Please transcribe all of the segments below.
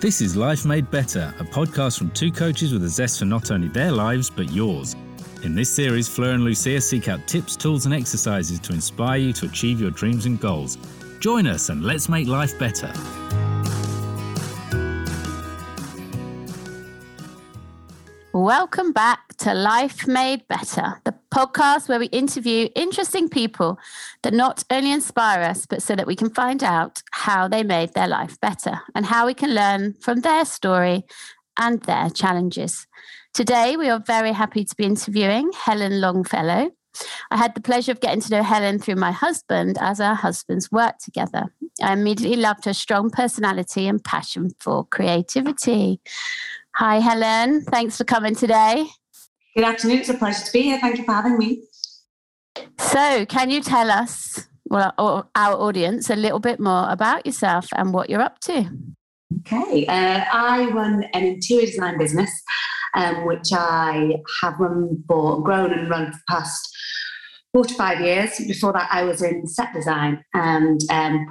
This is Life Made Better, a podcast from two coaches with a zest for not only their lives, but yours. In this series, Fleur and Lucia seek out tips, tools, and exercises to inspire you to achieve your dreams and goals. Join us and let's make life better. Welcome back to Life Made Better, the podcast where we interview interesting people that not only inspire us, but so that we can find out how they made their life better and how we can learn from their story and their challenges. Today, we are very happy to be interviewing Helen Longfellow. I had the pleasure of getting to know Helen through my husband as our husbands worked together. I immediately loved her strong personality and passion for creativity. Hi, Helen. Thanks for coming today. Good afternoon. It's a pleasure to be here. Thank you for having me. So, can you tell us, well, our audience, a little bit more about yourself and what you're up to? Okay. Uh, I run an interior design business, um, which I have run for, grown and run for the past four to five years. Before that, I was in set design and um,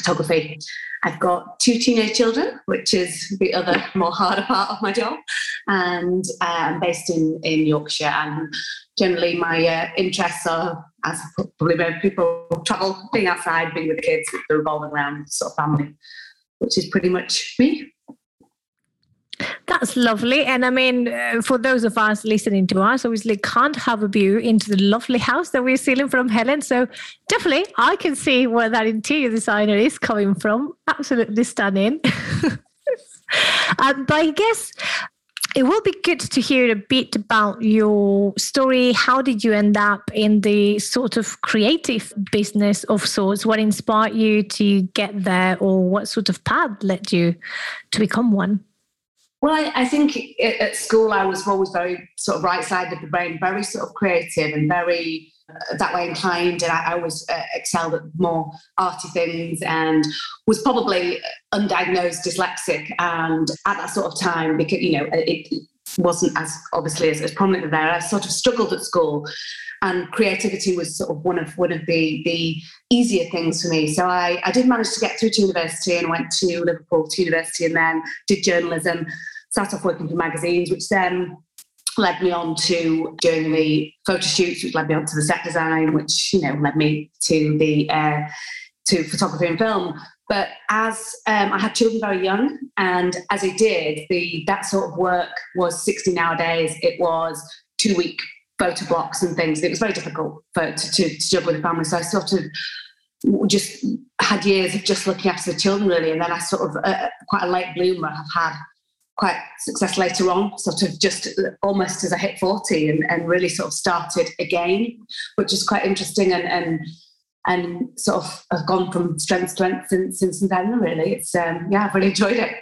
photography. I've got two teenage children, which is the other more harder part of my job. And uh, I'm based in, in Yorkshire. And generally, my uh, interests are, as probably most people travel, being outside, being with the kids, the revolving around sort of family, which is pretty much me. That's lovely. And I mean, uh, for those of us listening to us, obviously can't have a view into the lovely house that we're seeing from Helen. So definitely, I can see where that interior designer is coming from. Absolutely stunning. um, but I guess it will be good to hear a bit about your story. How did you end up in the sort of creative business of sorts? What inspired you to get there, or what sort of path led you to become one? Well, I, I, think at school I was always very sort of right side of the brain, very sort of creative and very uh, that way inclined. And I, I always uh, excelled at more arty things and was probably undiagnosed dyslexic. And at that sort of time, because, you know, it, wasn't as obviously as, as prominent there. I sort of struggled at school and creativity was sort of one of one of the the easier things for me. So I, I did manage to get through to university and went to Liverpool to university and then did journalism started off working for magazines, which then led me on to doing the photo shoots, which led me on to the set design, which you know led me to the uh, to photography and film. But as um, I had children very young, and as I did, the that sort of work was 60 nowadays. It was two week photo blocks and things. It was very difficult for to, to, to juggle with the family. So I sort of just had years of just looking after the children really, and then I sort of uh, quite a late bloomer have had quite success later on, sort of just almost as I hit 40 and, and really sort of started again, which is quite interesting and, and and sort of have gone from strength to strength since, since then really. It's um, yeah, I've really enjoyed it.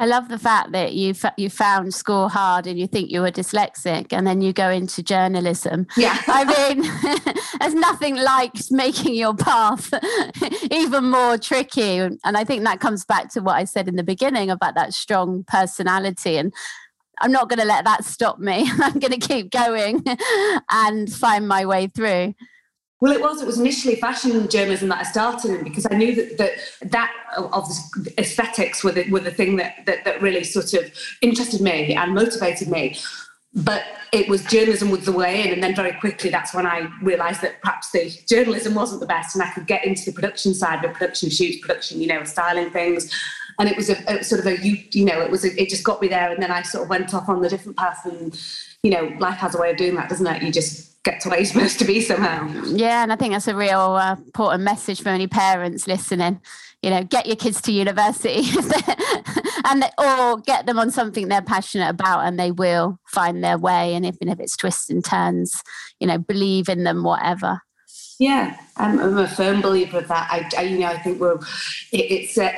I love the fact that you you found school hard and you think you were dyslexic, and then you go into journalism. Yeah, I mean, there's nothing like making your path even more tricky, and I think that comes back to what I said in the beginning about that strong personality and. I'm not going to let that stop me. I'm going to keep going and find my way through. Well, it was. It was initially fashion journalism that I started in because I knew that that, that of aesthetics were the, were the thing that, that, that really sort of interested me and motivated me. But it was journalism was the way in, and then very quickly that's when I realised that perhaps the journalism wasn't the best, and I could get into the production side, the production shoots, production, you know, styling things, and it was a, sort of a you you know it was a, it just got me there, and then I sort of went off on the different path, and you know, life has a way of doing that, doesn't it? You just get to where you're supposed to be somehow. Yeah, and I think that's a real uh, important message for any parents listening. You know, get your kids to university, and or get them on something they're passionate about, and they will find their way. And even if it's twists and turns, you know, believe in them, whatever. Yeah, I'm, I'm, a firm believer of that. I, I you know, I think we're it, it's uh,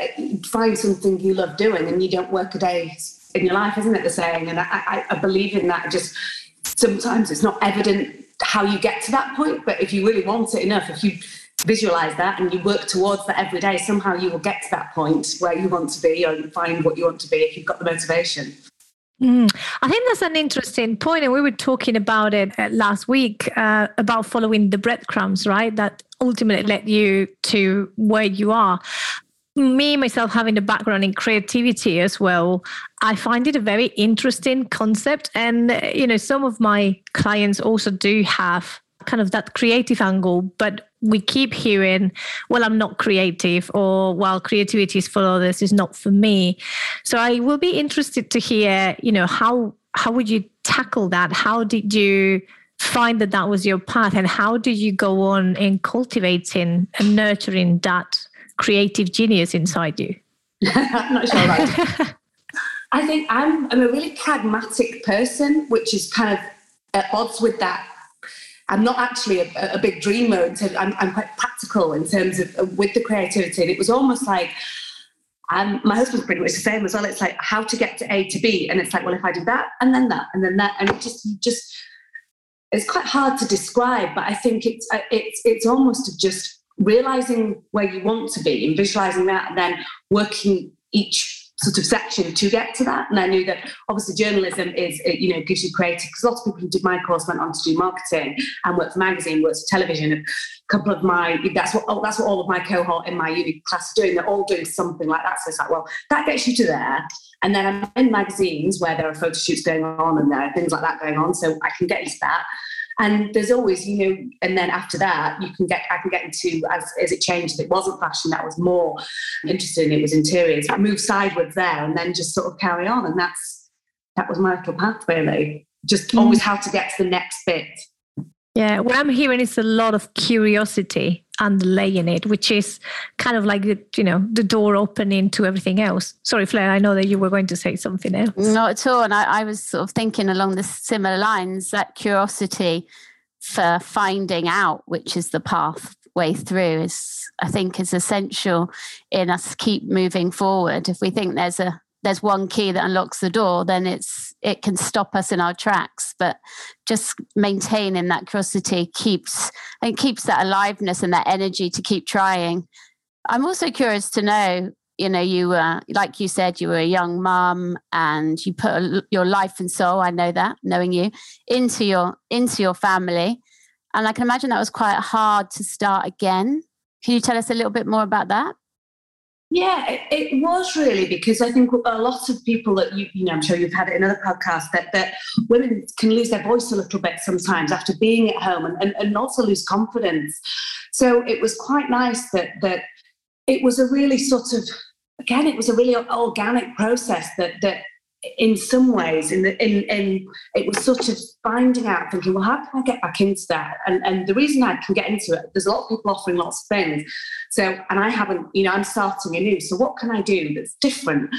find something you love doing, and you don't work a day in your life, isn't it? The saying, and I, I, I believe in that. Just sometimes it's not evident how you get to that point. But if you really want it enough, if you visualize that and you work towards that every day, somehow you will get to that point where you want to be or find what you want to be if you've got the motivation. Mm. I think that's an interesting point, and we were talking about it uh, last week uh, about following the breadcrumbs, right? That ultimately led you to where you are. Me myself having a background in creativity as well i find it a very interesting concept. And you know some of my clients also do have kind of that creative angle but we keep hearing well i'm not creative or well creativity is for others is not for me. So i will be interested to hear you know how how would you tackle that? How did you find that that was your path? And how do you go on in cultivating and nurturing that creative genius inside you? I'm not sure about I think I'm, I'm a really pragmatic person, which is kind of at odds with that. I'm not actually a, a big dreamer. In terms, I'm, I'm quite practical in terms of with the creativity. And it was almost like, um, my husband's pretty much the same as well. It's like how to get to A to B, and it's like, well, if I do that and then that and then that, and it just just it's quite hard to describe. But I think it's uh, it's it's almost just realizing where you want to be and visualizing that and then working each sort of section to get to that. And I knew that obviously journalism is, uh, you know, gives you creative, because lots of people who did my course went on to do marketing and worked for magazine, worked for television. A couple of my, that's what, oh, that's what all of my cohort in my uni class are doing. They're all doing something like that. So it's like, well, that gets you to there. And then I'm in magazines where there are photo shoots going on and there are things like that going on. So I can get into that and there's always you know and then after that you can get i can get into as, as it changed it wasn't fashion that was more interested in it was interiors. I moved sideways there and then just sort of carry on. And that's that was my little path really. Just always mm. how to get to the next bit. Yeah, what I'm hearing is a lot of curiosity underlaying it, which is kind of like the, you know the door opening to everything else. Sorry, Fleur, I know that you were going to say something else. Not at all, and I, I was sort of thinking along the similar lines. That curiosity for finding out which is the pathway through is, I think, is essential in us keep moving forward. If we think there's a there's one key that unlocks the door, then it's it can stop us in our tracks. But just maintaining that curiosity keeps and keeps that aliveness and that energy to keep trying. I'm also curious to know, you know, you were like you said, you were a young mum and you put a, your life and soul. I know that, knowing you, into your into your family, and I can imagine that was quite hard to start again. Can you tell us a little bit more about that? Yeah, it, was really because I think a lot of people that you, you know, I'm sure you've had it in other podcasts that that women can lose their voice a little bit sometimes after being at home and, and, and also lose confidence. So it was quite nice that that it was a really sort of again, it was a really organic process that that in some ways in in in it was sort of finding out thinking well how can i get back into that? And and the reason i can get into it there's a lot of people offering lots of things. So and i haven't you know i'm starting anew so what can i do that's different?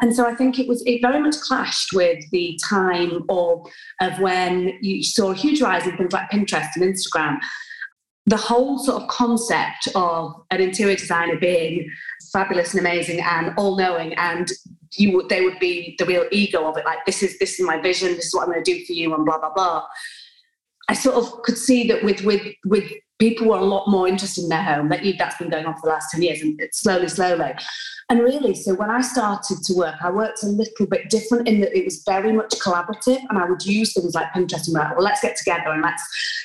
And so i think it was it very much clashed with the time of of when you saw a huge rise in things like pinterest and instagram. The whole sort of concept of an interior designer being fabulous and amazing and all knowing and you would they would be the real ego of it like this is this is my vision this is what i'm going to do for you and blah blah blah. I sort of could see that with with with people were a lot more interested in their home that that's been going on for the last 10 years and slowly slowly. And really so when i started to work i worked a little bit different in that it was very much collaborative and i would use things like pinterest and like well let's get together and let's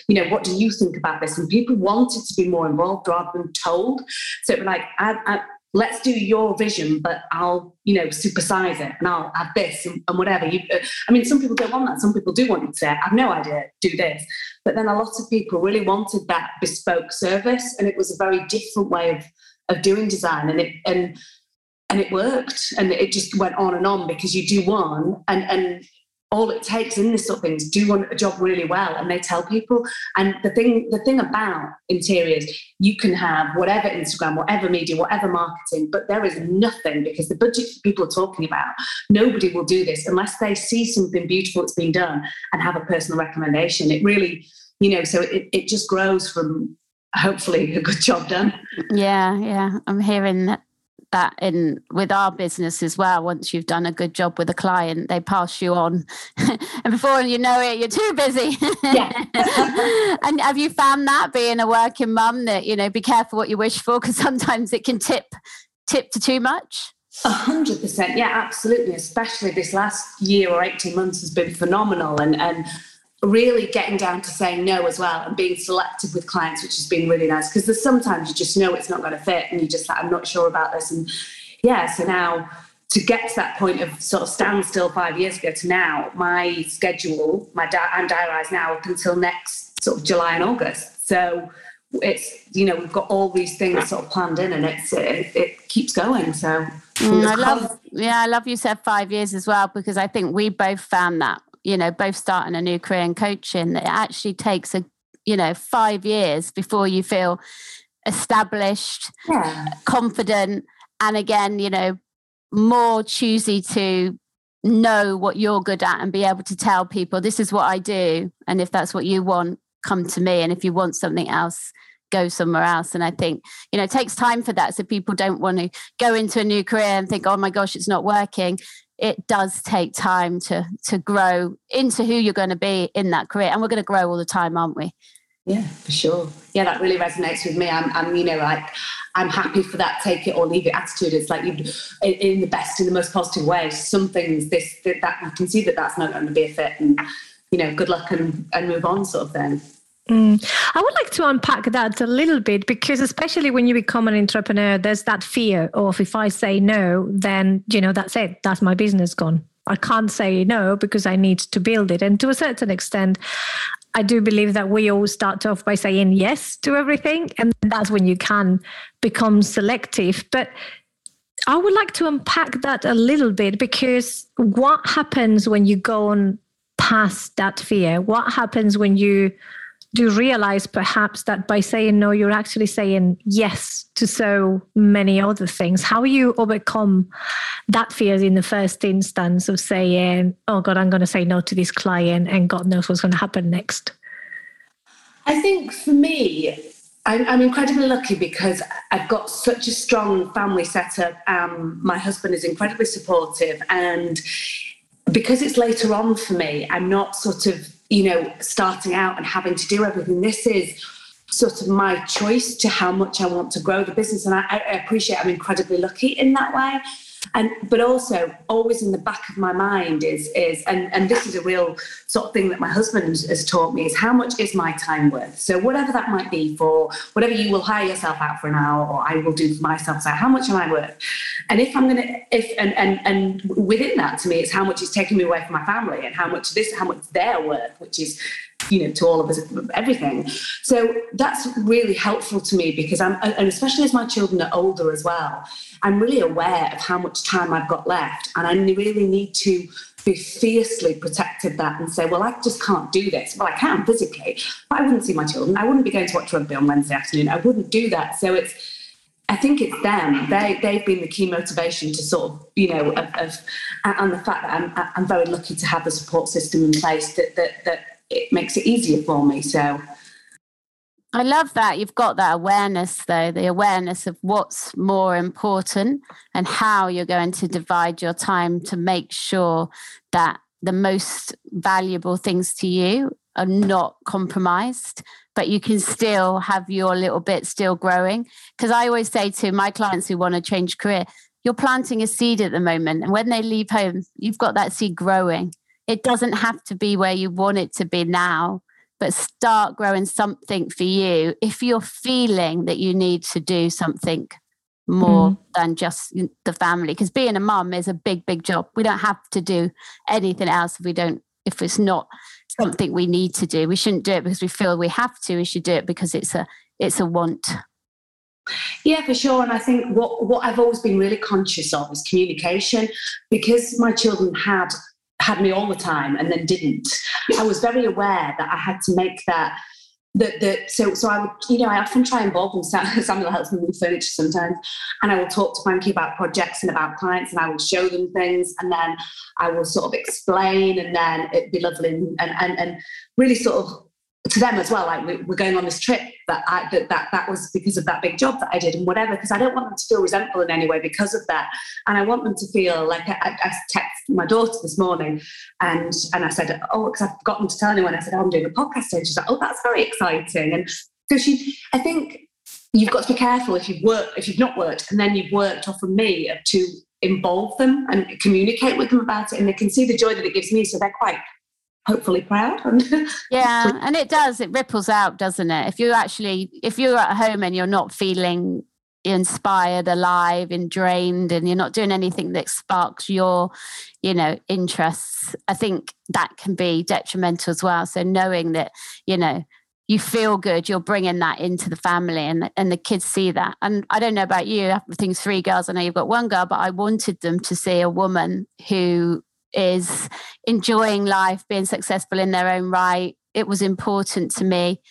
you know what do you think about this? And people wanted to be more involved rather than told. So like I, I, let's do your vision, but I'll, you know, supersize it and I'll add this and, and whatever. You, uh, I mean, some people don't want that. Some people do want it to say, I've no idea, do this. But then a lot of people really wanted that bespoke service. And it was a very different way of, of doing design. And it, and, and it worked and it just went on and on because you do one and, and all it takes in this sort of thing is do a job really well and they tell people. And the thing the thing about interiors you can have whatever instagram whatever media whatever marketing but there is nothing because the budget people are talking about nobody will do this unless they see something beautiful that's been done and have a personal recommendation. It really you know so it, it just grows from hopefully a good job done. Yeah yeah. I'm hearing that that in with our business as well. Once you've done a good job with a client, they pass you on, and before you know it, you're too busy. Yeah. and have you found that being a working mum that you know be careful what you wish for because sometimes it can tip tip to too much. A hundred percent, yeah, absolutely. Especially this last year or eighteen months has been phenomenal, and and really getting down to saying no as well and being selective with clients, which has been really nice because there's sometimes you just know it's not going to fit and you just like, I'm not sure about this. And yeah, so now to get to that point of sort of standstill five years ago to now, my schedule, my di- I'm diarised now up until next sort of July and August. So it's you know we've got all these things sort of planned in, and it's it, it keeps going. So mm, I love yeah, I love you said five years as well because I think we both found that you know both starting a new career in coaching that it actually takes a you know five years before you feel established, yeah. confident, and again you know more choosy to know what you're good at and be able to tell people this is what I do and if that's what you want come to me and if you want something else go somewhere else and I think you know it takes time for that so people don't want to go into a new career and think oh my gosh it's not working it does take time to to grow into who you're going to be in that career and we're going to grow all the time aren't we yeah for sure yeah that really resonates with me i'm, I'm you know like I'm happy for that take it or leave it attitude. It's like you, in the best, in the most positive way. Some things this that, that you can see that that's not going to be a fit, and you know, good luck and, and move on, sort of thing. Mm. I would like to unpack that a little bit because, especially when you become an entrepreneur, there's that fear of if I say no, then you know that's it. That's my business gone. I can't say no because I need to build it. And to a certain extent, I do believe that we all start off by saying yes to everything. And that's when you can become selective. But I would like to unpack that a little bit because what happens when you go on past that fear? What happens when you do you realize perhaps that by saying no, you're actually saying yes to so many other things. How you overcome that fear in the first instance of saying, oh God, I'm going to say no to this client and God knows what's going to happen next? I think for me, I'm, I'm incredibly lucky because I've got such a strong family setup. Um, my husband is incredibly supportive and because it's later on for me, I'm not sort of you know, starting out and having to do everything. This is sort of my choice to how much I want to grow the business. And I, I appreciate I'm incredibly lucky in that way and but also always in the back of my mind is is and and this is a real sort of thing that my husband has taught me is how much is my time worth? So whatever that might be for whatever you will hire yourself out for an hour or i will do for myself so how much am i worth? And if i'm gonna if and and and within that to me it's how much is taking me away from my family and how much this how much they're worth which is you know to all of us everything. So that's really helpful to me because i'm and especially as my children are older as well i'm really aware of how much time i've got left and i really need to be fiercely protective that and say well i just can't do this. Well i can physically but i wouldn't see my children. I wouldn't be going to watch rugby on wednesday afternoon. I wouldn't do that. So it's I think it's them. They they've been the key motivation to sort of you know of, of and the fact that I'm I'm very lucky to have the support system in place that that that it makes it easier for me. So I love that you've got that awareness, though the awareness of what's more important and how you're going to divide your time to make sure that the most valuable things to you are not compromised, but you can still have your little bit still growing. Because I always say to my clients who want to change career, you're planting a seed at the moment. And when they leave home, you've got that seed growing it doesn't have to be where you want it to be now but start growing something for you if you're feeling that you need to do something more mm. than just the family because being a mum is a big big job we don't have to do anything else if we don't if it's not something we need to do we shouldn't do it because we feel we have to we should do it because it's a it's a want yeah, for sure. And I think what, what I've always been really conscious of is communication because my children had had me all the time and then didn't. I was very aware that I had to make that. That, that so so I would you know I often try and involve them. Samuel helps me with furniture sometimes, and I will talk to Frankie about projects and about clients, and I will show them things, and then I will sort of explain, and then it'd be lovely and and and really sort of to them as well like we're going on this trip that I, that, that that was because of that big job that I did and whatever because I don't want them to feel resentful in any way because of that. And I want them to feel like I, I texted my daughter this morning and and I said oh because I've forgotten to tell anyone I said oh, I'm doing a podcast and she's like oh that's very exciting. And so she I think you've got to be careful if you've worked if you've not worked and then you've worked off of me to involve them and communicate with them about it and they can see the joy that it gives me so they're quite hopefully proud. yeah, and it does. It ripples out, doesn't it? If you actually, if you're at home and you're not feeling inspired, alive, and drained, and you're not doing anything that sparks your, you know, interests, I think that can be detrimental as well. So knowing that, you know, you feel good, you're bringing that into the family, and and the kids see that. And I don't know about you, i think three girls. I know you've got one girl, but I wanted them to see a woman who is enjoying life, being successful in their own right. It was important to me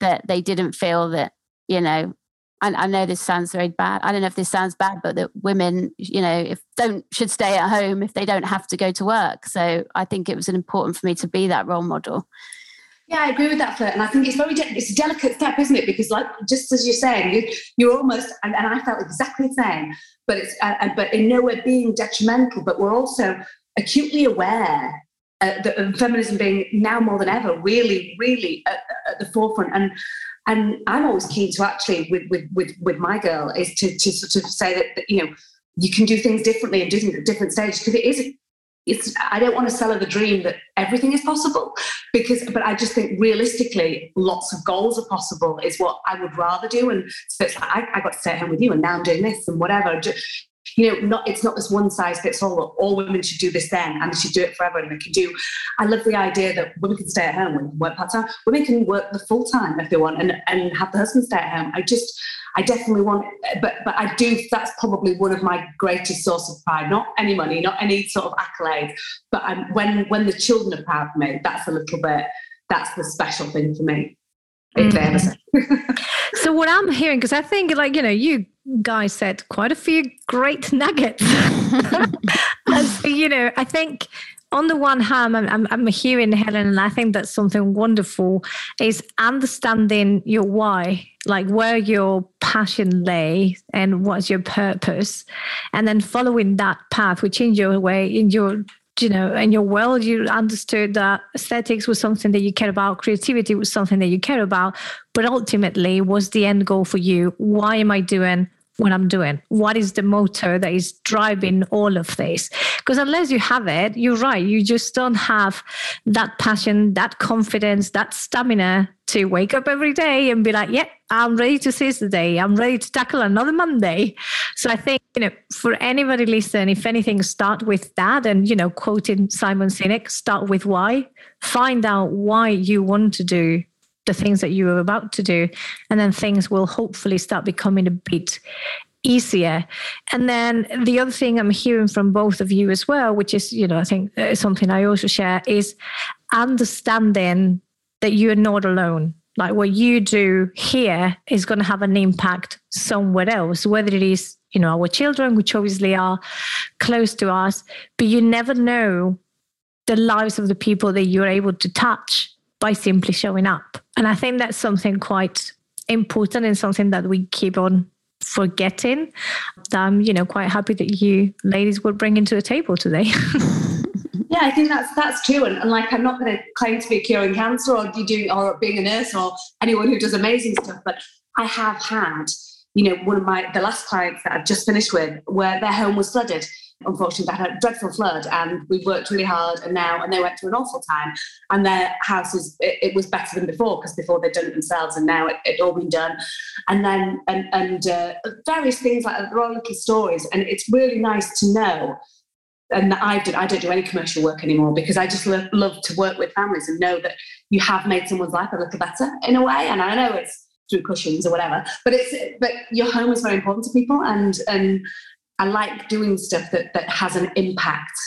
that they didn't feel that, you know, I, I know this sounds very bad. I don't know if this sounds bad, but that women, you know, if don't should stay at home if they don't have to go to work. So I think it was important for me to be that role model. Yeah, I agree with that, Fleur. And I think it's very de- it's a delicate step, isn't it? Because, like, just as you're saying, you, you're almost, and, and I felt exactly the same. But it's, uh, uh but in nowhere being detrimental. But we're also acutely aware uh, that feminism being now more than ever really, really at, at, the forefront. And and I'm always keen to actually with with with, with my girl is to to sort of say that, that you know you can do things differently and do things at different stages because it is it's I don't want to sell her the dream that everything is possible because but I just think realistically lots of goals are possible is what I would rather do and so it's like I, I got to stay at home with you and now I'm doing this and whatever you know, not it's not this one size fits all. All women should do this then, and they should do it forever. And they can do. I love the idea that women can stay at home, women can work part time, women can work the full time if they want, and and have the husband stay at home. I just, I definitely want, but but I do. That's probably one of my greatest source of pride. Not any money, not any sort of accolade, but I'm, when when the children are proud of me, that's a little bit. That's the special thing for me. Mm. so what I'm hearing, because I think like you know, you guys said quite a few great nuggets. As, you know, I think on the one hand, I'm, I'm, I'm, hearing Helen, and I think that's something wonderful is understanding your why, like where your passion lay and what's your purpose, and then following that path, which in your way, in your you know, in your world, you understood that aesthetics was something that you care about, creativity was something that you care about, but ultimately, was the end goal for you? Why am I doing what I'm doing? What is the motor that is driving all of this? Because unless you have it, you're right. You just don't have that passion, that confidence, that stamina to wake up every day and be like, yeah, I'm ready to seize the day. I'm ready to tackle another Monday. So I think, you know, for anybody listening, if anything, start with that. And, you know, quoting Simon Sinek, start with why. Find out why you want to do the things that you are about to do. And then things will hopefully start becoming a bit easier. And then the other thing I'm hearing from both of you as well, which is, you know, I think uh, something I also share is understanding that you're not alone. Like what you do here is going to have an impact somewhere else, whether it is, you know, our children, which obviously are close to us, but you never know the lives of the people that you're able to touch by simply showing up. And I think that's something quite important and something that we keep on forgetting. That I'm, you know, quite happy that you ladies were bringing to the table today. yeah, I think that's that's true. And, and like, I'm not going to claim to be curing cancer or you doing or being a nurse or anyone who does amazing stuff, but I have had, you know, one of my the last clients that I've just finished with, where their home was flooded unfortunately had a dreadful flood and we worked really hard and now and they went through an awful time and their house is it, it was better than before because before they'd done it themselves and now it, it all been done. And then and and uh, various things like that they're all little stories and it's really nice to know and I, did, I don't do any commercial work anymore because I just love, love to work with families and know that you have made someone's life a little better in a way and I know it's through cushions or whatever but it's but your home is very important to people and and I like doing stuff that that has an impact,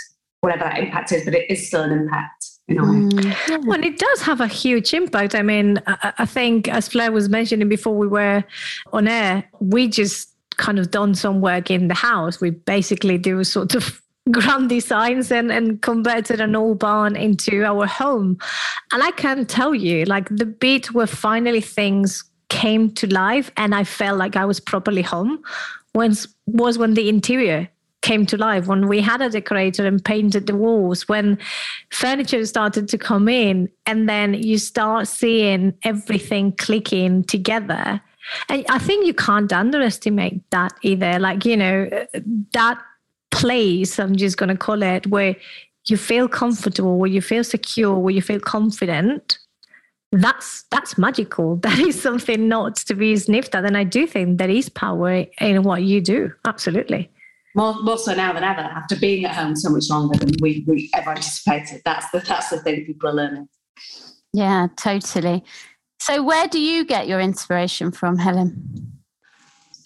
whatever that impact is, but it is still an impact. You know. Mm. Well, it does have a huge impact. I mean, I, I think as Fleur was mentioning before we were on air, we just kind of done some work in the house. We basically do sort of grand designs and, and converted an old barn into our home. And I can tell you, like the bit where finally things came to life and I felt like I was properly home was was when the interior came to life when we had a decorator and painted the walls when furniture started to come in and then you start seeing everything clicking together. And i think you can't underestimate that either. Like you know that place i'm just going to call it where you feel comfortable, where you feel secure, where you feel confident, that's that's magical. That is something not to be sniffed at. And I do think there is power in what you do. Absolutely. More, more so now than ever, after being at home so much longer than we, we ever anticipated. That's the that's the thing people are learning. Yeah, totally. So where do you get your inspiration from, Helen?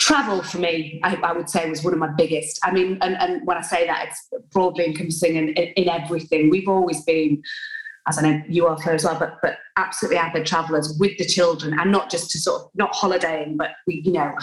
travel for me, I, I, would say, was one of my biggest. I mean, and, and when I say that, it's broadly encompassing in, in, in everything. We've always been, as I know you are as well, but but absolutely avid travellers with the children, and not just to sort of not holidaying, but we, you know,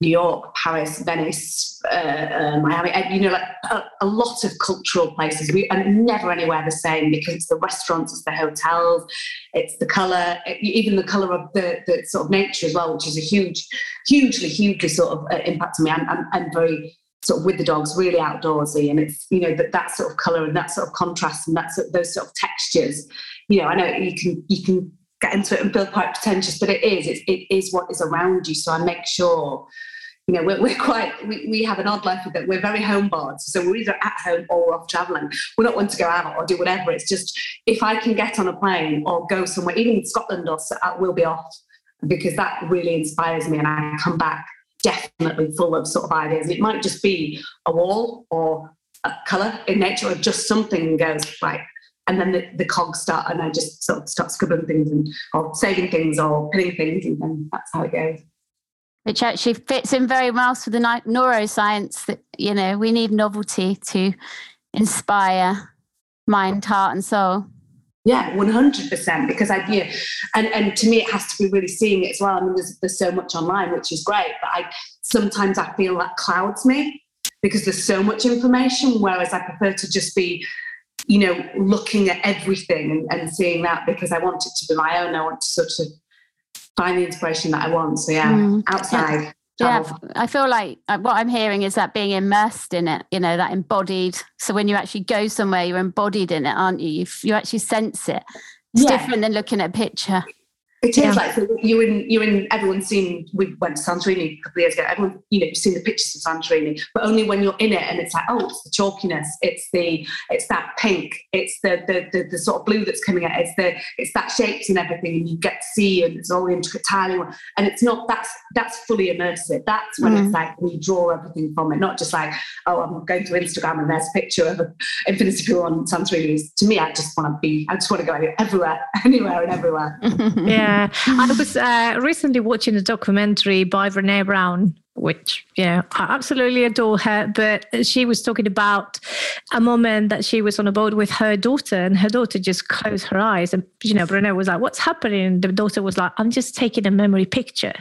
New York, Paris, Venice, uh, uh, Miami, you know, like a, a, lot of cultural places. We are never anywhere the same because it's the restaurants, it's the hotels, it's the colour, even the colour of the, the sort of nature as well, which is a huge, hugely, hugely sort of uh, impact on me. I'm, I'm, I'm, very sort of with the dogs, really outdoorsy, and it's you know that that sort of colour and that sort of contrast and that sort, those sort of textures. You know, I know you can you can get into it and feel quite pretentious, but it is. It's, it is what is around you. So I make sure, you know, we're, we're quite, we, we have an odd life with it. We're very homebound. So we're either at home or off traveling. We're not one to go out or do whatever. It's just if I can get on a plane or go somewhere, even Scotland or uh, we'll be off because that really inspires me. And I come back definitely full of sort of ideas. It might just be a wall or a colour in nature or just something goes, right, and then the, the cogs start and I just sort of start scribbling things and or saving things or pinning things and then that's how it goes. Which actually fits in very well with the neuroscience that, you know, we need novelty to inspire mind, heart and soul. Yeah, one hundred percent. Because I, yeah, and and to me, it has to be really seeing it as well. I mean, there's there's so much online, which is great, but I sometimes I feel that clouds me because there's so much information. Whereas I prefer to just be you know, looking at everything and, and, seeing that because I want it to be my own. I want to sort of find the inspiration that I want. So yeah, mm. outside. Yeah. Yeah. I feel like uh, what I'm hearing is that being immersed in it, you know, that embodied. So when you actually go somewhere, you're embodied in it, aren't you? You, you actually sense it. It's yeah. different than looking at a picture. It is yeah. like so you and you and everyone's seen. We went to Santorini a couple of years ago. Everyone, you know, you've seen the pictures of Santorini, but only when you're in it and it's like, oh, it's the chalkiness, it's the, it's that pink, it's the the the, the sort of blue that's coming out, it's the it's that shapes and everything, and you get to see and it's all the intricate tiling, and it's not that's that's fully immersive. That's when mm. it's like we draw everything from it, not just like, oh, I'm going to Instagram and there's a picture of an infinity pool on Santorini. To me, I just want to be, I just want to go everywhere, anywhere and everywhere. yeah. Yeah, I was uh, recently watching a documentary by Brene Brown which know I absolutely adore her. But she was talking about a moment that she was on a boat with her daughter, and her daughter just closed her eyes, and you know Brene was like, "What's happening?" And the daughter was like, "I'm just taking a memory picture."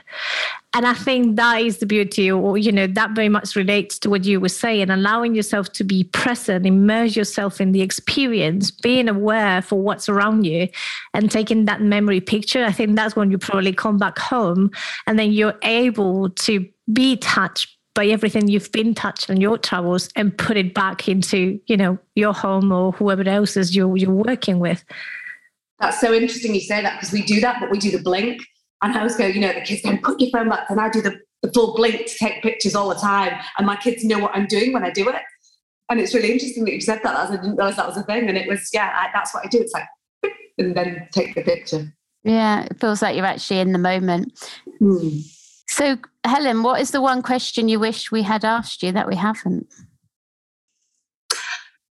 And I think that is the beauty, or you know, that very much relates to what you were saying, allowing yourself to be present, immerse yourself in the experience, being aware for what's around you, and taking that memory picture. I think that's when you probably come back home, and then you're able to be touched by everything you've been touched in your travels and put it back into you know your home or whoever else is you're, you're working with. That's so interesting you say that because we do that but we do the blink. And i always go you know the kids go put your phone back and i do the, the full blink to take pictures all the time. And my kids know what i'm doing when i do it. And it's really interesting that you said that as i didn't realize that was a thing. And it was yeah I, that's what i do. It's like and then take the picture. Yeah it feels like you're actually in the moment. Hmm. So, Helen, what is the one question you wish we had asked you that we haven't?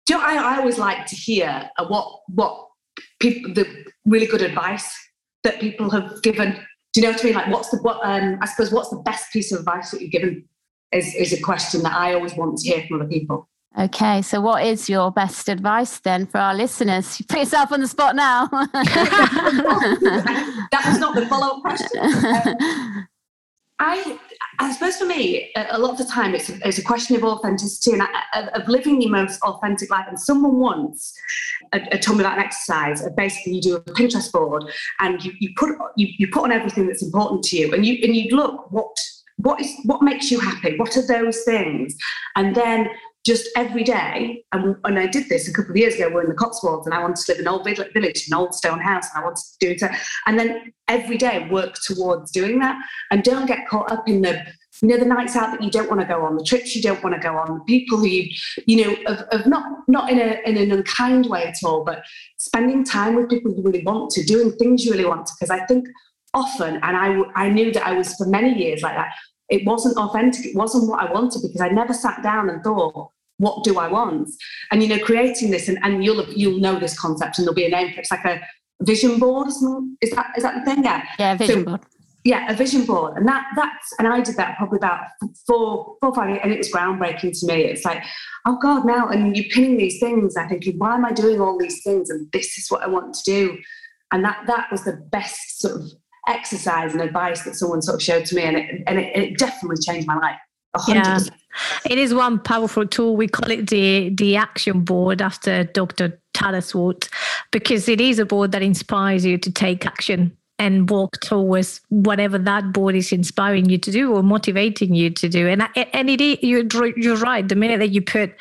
Do you know, I, I always like to hear uh, what what people the really good advice that people have given. Do you know what I mean? Like, what's the what? Um, I suppose what's the best piece of advice that you've given is is a question that I always want to hear from other people. Okay, so what is your best advice then for our listeners? You put yourself on the spot now. that was not the follow up question. Um, I, I suppose for me, a lot of the time it's a, it's a question of authenticity and uh, of living the most authentic life. And someone once uh, told me about an exercise. Basically, you do a Pinterest board and you, you put you, you put on everything that's important to you, and you and you look what what is what makes you happy. What are those things? And then just every day, and, and I did this a couple of years ago, we're in the Cotswolds and I wanted to live in an old village, an old stone house, and I wanted to do it. And then every day work towards doing that. And don't get caught up in the you know the nights out that you don't want to go on the trips you don't want to go on the people who you you know of, of not not in a in an unkind way at all but spending time with people you really want to doing things you really want to. Because i think often and i i knew that i was for many years like that it wasn't authentic it wasn't what i wanted because i never sat down and thought what do i want and you know creating this and, and you'll you'll know this concept and there'll be a name for it it's like a vision board or something is that is that the thing yeah yeah vision so, board yeah, a vision board, and that that's and I did that probably about four, four, five years, and it was groundbreaking to me. It's like, oh God, now and you're pinning these things. I thinking, why am I doing all these things? And this is what I want to do, and that that was the best sort of exercise and advice that someone sort of showed to me, and it and it, it definitely changed my life. 100%. Yeah, it is one powerful tool. We call it the the action board after Dr. Tara Swart, because it is a board that inspires you to take action and walk towards whatever that board is inspiring you to do or motivating you to do. And and it you're you're right. The minute that you put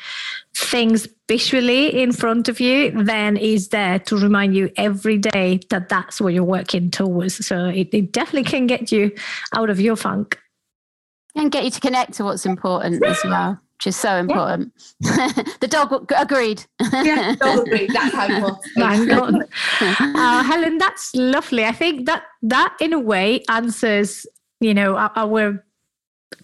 things visually in front of you, then is there to remind you every day that that's what you're working towards. So it, it definitely can get you out of your funk and get you to connect to what's important as well which is so important. Yeah. the dog agreed. yeah, dog agreed. That's how it was. uh, Helen, that's lovely. I think that that in a way answers, you know, our, our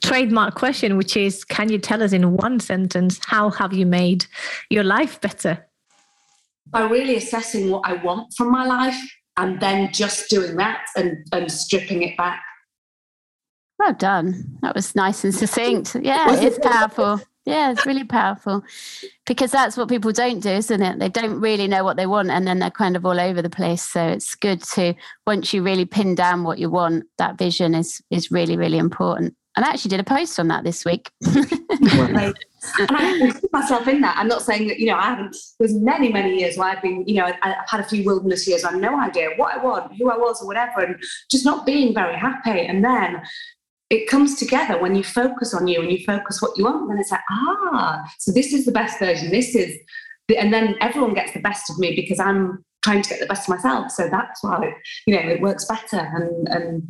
trademark question, which is, can you tell us in one sentence how have you made your life better? By really assessing what I want from my life and then just doing that and, and stripping it back well done. That was nice and succinct. Yeah, it's powerful. Yeah, it's really powerful because that's what people don't do, isn't it? They don't really know what they want and then they're kind of all over the place. So it's good to once you really pin down what you want, that vision is is really, really important. And I actually did a post on that this week. and I put myself in that. I'm not saying that, you know, I haven't, there's many, many years where I've been, you know, I've had a few wilderness years. I have no idea what I want, who I was, or whatever, and just not being very happy. And then it comes together when you focus on you and you focus what you want. Then it's like, ah, so this is the best version. This is, the, and then everyone gets the best of me because I'm trying to get the best of myself. So that's why, you know, it works better and, and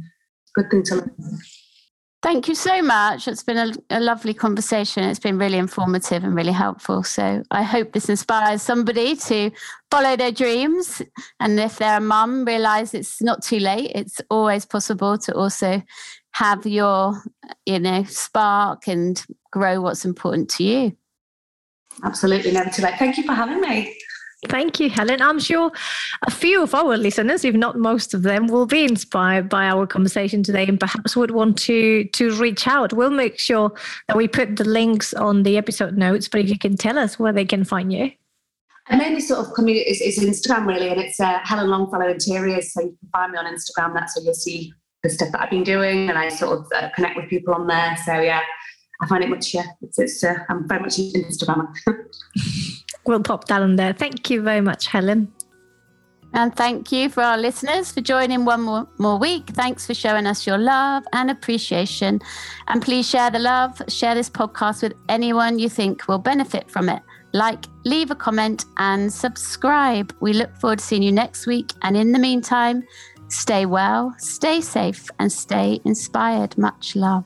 good thing to learn. Thank you so much. It's been a, a, lovely conversation. It's been really informative and really helpful. So I hope this inspires somebody to follow their dreams. And if they're a mum, realize it's not too late. It's always possible to also have your, you know, spark and grow what's important to you. Absolutely, never too late. Thank you for having me. Thank you, Helen. I'm sure a few of our listeners, if not most of them, will be inspired by our conversation today and perhaps would want to to reach out. We'll make sure that we put the links on the episode notes, but if you can tell us where they can find you. I mainly sort of community is, is Instagram really, and it's uh, Helen Longfellow Interiors. So you can find me on Instagram. That's where you'll see the stuff that I've been doing, and I sort of uh, connect with people on there. So yeah, I find it much yeah, it's, it's uh, I'm very much Instagram. we'll pop that on there. Thank you very much, Helen. And thank you for our listeners for joining one more, more week. Thanks for showing us your love and appreciation. And please share the love, share this podcast with anyone you think will benefit from it. Like, leave a comment, and subscribe. We look forward to seeing you next week. And in the meantime, Stay well, stay safe, and stay inspired. Much love.